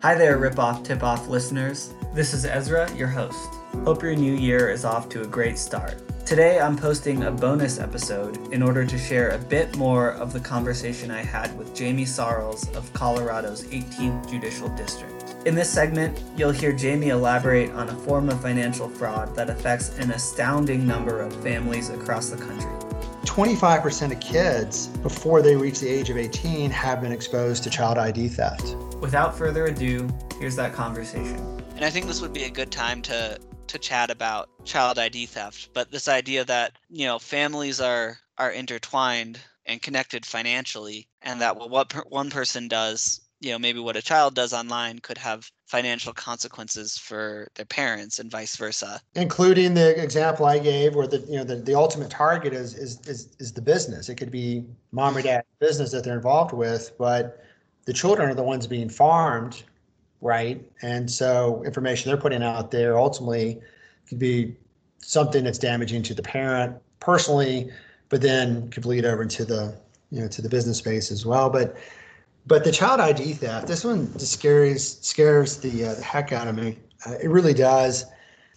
Hi there, Rip Off Tip Off listeners. This is Ezra, your host. Hope your new year is off to a great start. Today, I'm posting a bonus episode in order to share a bit more of the conversation I had with Jamie Sorrells of Colorado's 18th Judicial District. In this segment, you'll hear Jamie elaborate on a form of financial fraud that affects an astounding number of families across the country. 25% of kids before they reach the age of 18 have been exposed to child ID theft. Without further ado, here's that conversation. And I think this would be a good time to to chat about child ID theft, but this idea that, you know, families are are intertwined and connected financially and that what per, one person does you know maybe what a child does online could have financial consequences for their parents and vice versa. Including the example i gave where the you know the, the ultimate target is, is is is the business. It could be mom or mm-hmm. dad business that they're involved with but the children are the ones being farmed right and so information they're putting out there ultimately could be something that's damaging to the parent personally but then could bleed over into the you know to the business space as well but but the child ID theft, this one scares scares the, uh, the heck out of me. Uh, it really does,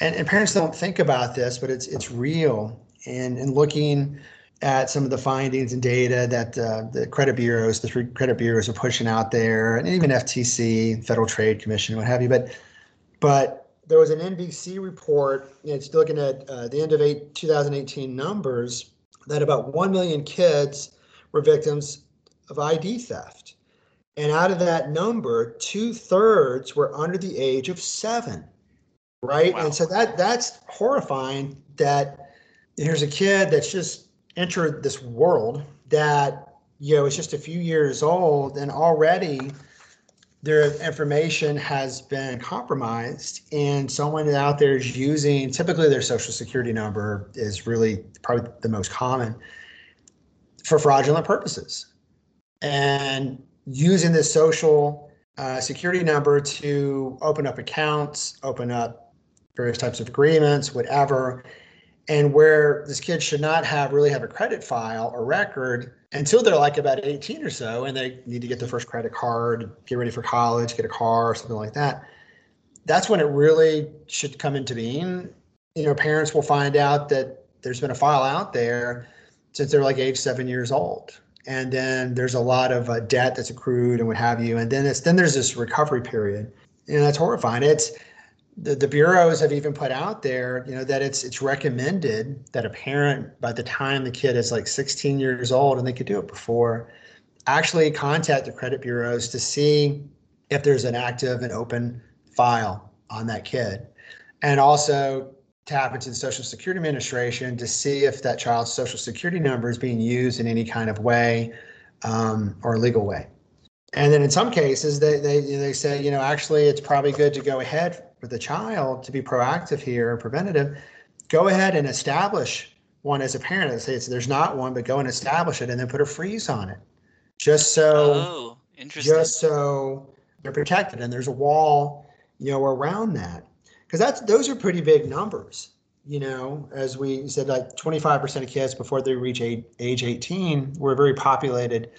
and, and parents don't think about this, but it's it's real. And and looking at some of the findings and data that uh, the credit bureaus, the three credit bureaus are pushing out there, and even FTC, Federal Trade Commission, what have you. But but there was an NBC report. It's looking at uh, the end of eight, 2018 numbers that about one million kids were victims of ID theft. And out of that number, two thirds were under the age of seven. Right. Wow. And so that that's horrifying that here's a kid that's just entered this world that, you know, is just a few years old and already their information has been compromised and someone out there is using typically their social security number is really probably the most common for fraudulent purposes and using this social uh, security number to open up accounts, open up various types of agreements, whatever. And where this kid should not have really have a credit file or record until they're like about 18 or so and they need to get their first credit card, get ready for college, get a car or something like that. That's when it really should come into being. You know, parents will find out that there's been a file out there since they're like age seven years old and then there's a lot of uh, debt that's accrued and what have you and then it's then there's this recovery period and that's horrifying it's the, the bureaus have even put out there you know that it's it's recommended that a parent by the time the kid is like 16 years old and they could do it before actually contact the credit bureaus to see if there's an active and open file on that kid and also tap into the Social Security Administration to see if that child's Social Security number is being used in any kind of way um, or legal way. And then in some cases, they, they, they say, you know, actually, it's probably good to go ahead with the child to be proactive here, and preventative. Go ahead and establish one as a parent. Let's say it's, there's not one, but go and establish it and then put a freeze on it. Just so, oh, interesting. just so they're protected and there's a wall, you know, around that because that's those are pretty big numbers you know as we said like 25% of kids before they reach age, age 18 we're a very populated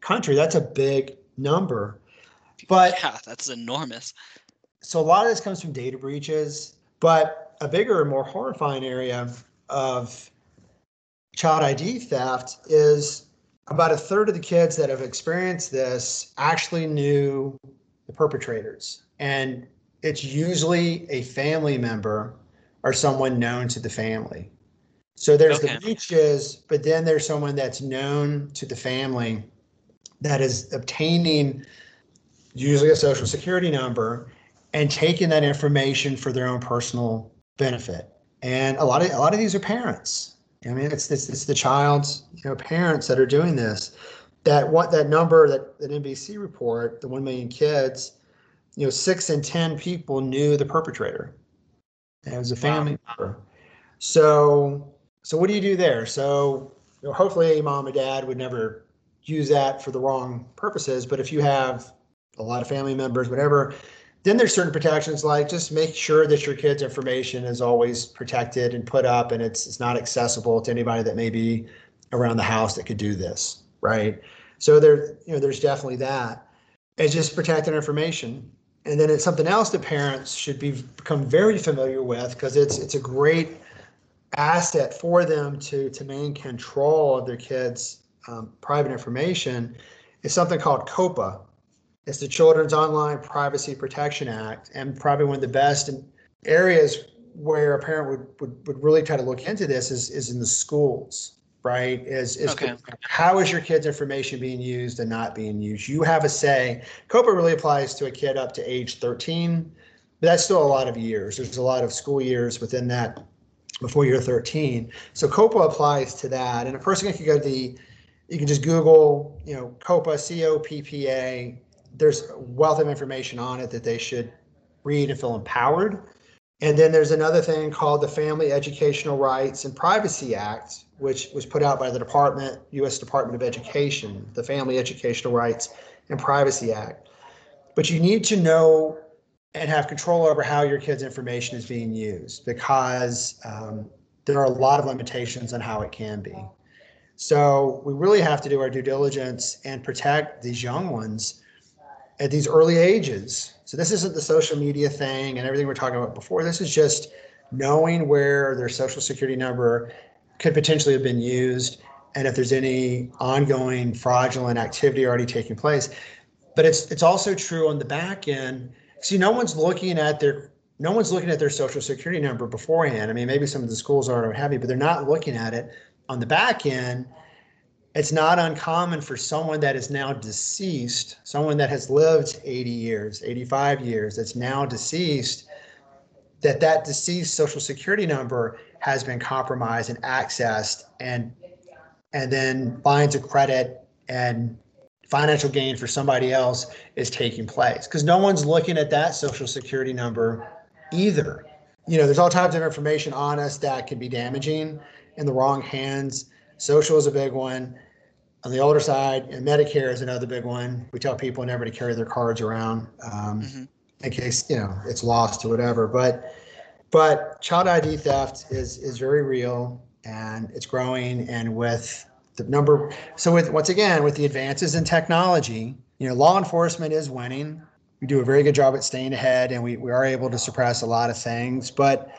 country that's a big number but yeah that's enormous so a lot of this comes from data breaches but a bigger and more horrifying area of child id theft is about a third of the kids that have experienced this actually knew the perpetrators and it's usually a family member or someone known to the family. So there's okay. the breaches, but then there's someone that's known to the family that is obtaining usually a social security number and taking that information for their own personal benefit. And a lot of a lot of these are parents. I mean, it's it's, it's the child's you know parents that are doing this. That what that number that that NBC report, the one million kids, you know, six in 10 people knew the perpetrator. And it was a family wow. member. So, so what do you do there? So, you know, hopefully, mom and dad would never use that for the wrong purposes. But if you have a lot of family members, whatever, then there's certain protections like just make sure that your kid's information is always protected and put up and it's, it's not accessible to anybody that may be around the house that could do this, right? So there, you know, there's definitely that. It's just protecting information And then it's something else that parents should be become very familiar with because it's it's a great asset for them to to maintain control of their kids' um, private information. Is something called COPPA. It's the Children's Online Privacy Protection Act, and probably one of the best areas where a parent would, would, would really try to look into this is, is in the schools right? Is is okay. how is your kid's information being used and not being used? You have a say. COPPA really applies to a kid up to age 13, but that's still a lot of years. There's a lot of school years within that before you're 13. So COPPA applies to that. And a person can go to the, you can just Google, you know, COPPA, C-O-P-P-A. There's a wealth of information on it that they should read and feel empowered. And then there's another thing called the Family Educational Rights and Privacy Act, which was put out by the Department, U.S. Department of Education, the Family Educational Rights and Privacy Act. But you need to know and have control over how your kid's information is being used because um, there are a lot of limitations on how it can be. So we really have to do our due diligence and protect these young ones at these early ages. So this isn't the social media thing and everything we're talking about before. This is just knowing where their social security number could potentially have been used and if there's any ongoing fraudulent activity already taking place. But it's it's also true on the back end. See, no one's looking at their no one's looking at their social security number beforehand. I mean, maybe some of the schools are heavy, but they're not looking at it on the back end. It's not uncommon for someone that is now deceased, someone that has lived 80 years, 85 years, that's now deceased, that that deceased social security number has been compromised and accessed and and then lines of credit and financial gain for somebody else is taking place. Because no one's looking at that social security number either. You know there's all types of information on us that can be damaging in the wrong hands social is a big one on the older side and medicare is another big one we tell people never to carry their cards around um, mm-hmm. in case you know it's lost or whatever but but child ID theft is is very real and it's growing. And with the number, so with once again with the advances in technology, you know, law enforcement is winning. We do a very good job at staying ahead, and we, we are able to suppress a lot of things. But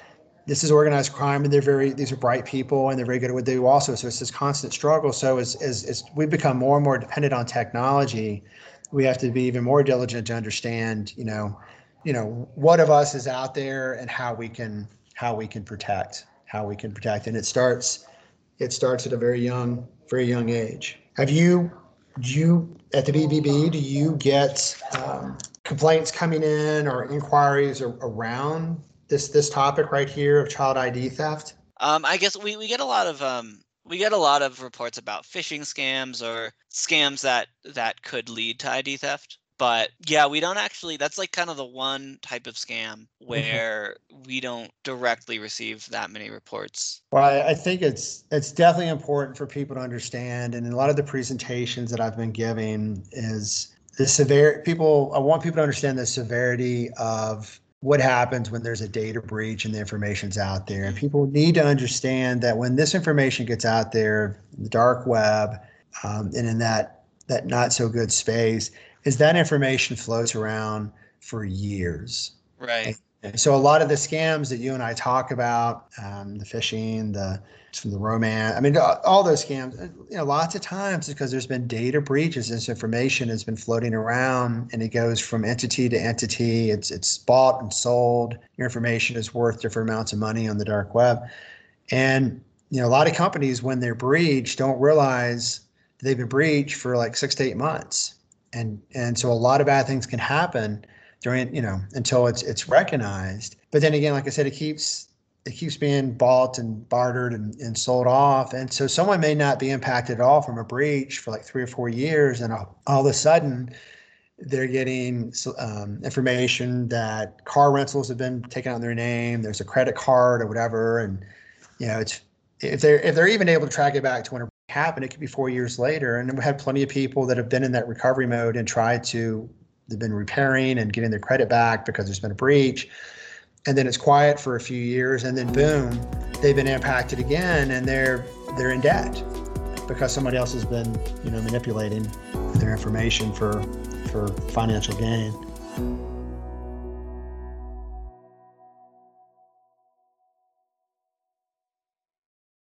this is organized crime, and they're very these are bright people, and they're very good at what they do also. So it's this constant struggle. So as as, as we become more and more dependent on technology, we have to be even more diligent to understand, you know, you know what of us is out there and how we can how we can protect how we can protect and it starts it starts at a very young very young age have you do you at the bbb do you get um, complaints coming in or inquiries around this this topic right here of child id theft um, i guess we, we get a lot of um, we get a lot of reports about phishing scams or scams that that could lead to id theft but yeah we don't actually that's like kind of the one type of scam mm-hmm. where mm-hmm. we don't directly receive that many reports well I, I, think it's it's definitely important for people to understand and a lot of the presentations that i've been giving is the severe people i want people to understand the severity of what happens when there's a data breach and the information's out there and mm-hmm. people need to understand that when this information gets out there the dark web um, and in that that not so good space is that information floats around for years. Right. So a lot of the scams that you and I talk about, um, the phishing, the the romance, I mean, all those scams, uh, you know, lots of times because there's been data breaches. This information has been floating around, and it goes from entity to entity. It's it's bought and sold. Your information is worth different amounts of money on the dark web, and you know, a lot of companies when they're breached don't realize they've been breached for like six to eight months and and so a lot of bad things can happen during you know until it's it's recognized but then again like i said it keeps it keeps being bought and bartered and, and sold off and so someone may not be impacted at all from a breach for like three or four years and all, all of a sudden they're getting um, information that car rentals have been taken out in their name there's a credit card or whatever and you know it's if they're if they're even able to track it back to when it happened It could be four years later. And we had plenty of people that have been in that recovery mode and tried to, they've been repairing and getting their credit back because there's been a breach. And then it's quiet for a few years, and then boom, they've been impacted again, and they're they're in debt because somebody else has been, you know, manipulating their information for for financial gain.